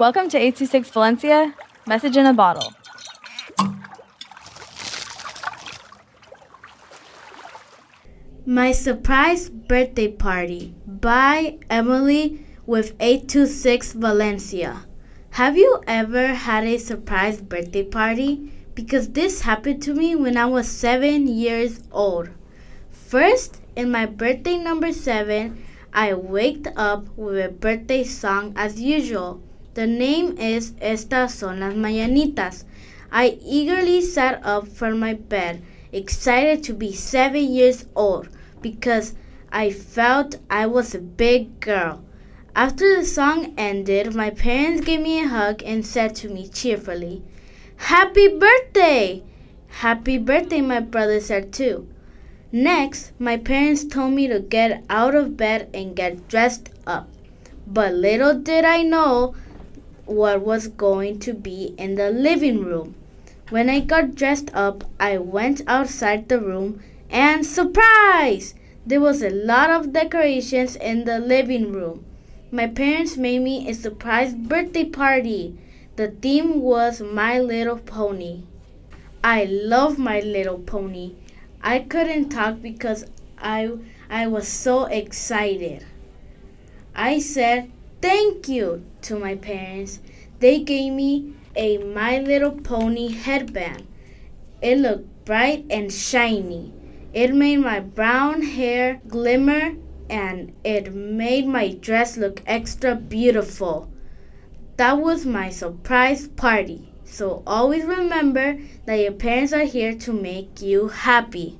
Welcome to 826 Valencia, message in a bottle. My Surprise Birthday Party by Emily with 826 Valencia. Have you ever had a surprise birthday party? Because this happened to me when I was seven years old. First, in my birthday number seven, I waked up with a birthday song as usual. The name is Estas son las mañanitas. I eagerly sat up from my bed, excited to be seven years old because I felt I was a big girl. After the song ended, my parents gave me a hug and said to me cheerfully, Happy birthday! Happy birthday, my brother said too. Next, my parents told me to get out of bed and get dressed up. But little did I know what was going to be in the living room. When I got dressed up, I went outside the room and surprise! There was a lot of decorations in the living room. My parents made me a surprise birthday party. The theme was My Little Pony. I love My Little Pony. I couldn't talk because I I was so excited. I said thank you to my parents. They gave me a My Little Pony headband. It looked bright and shiny. It made my brown hair glimmer and it made my dress look extra beautiful. That was my surprise party. So always remember that your parents are here to make you happy.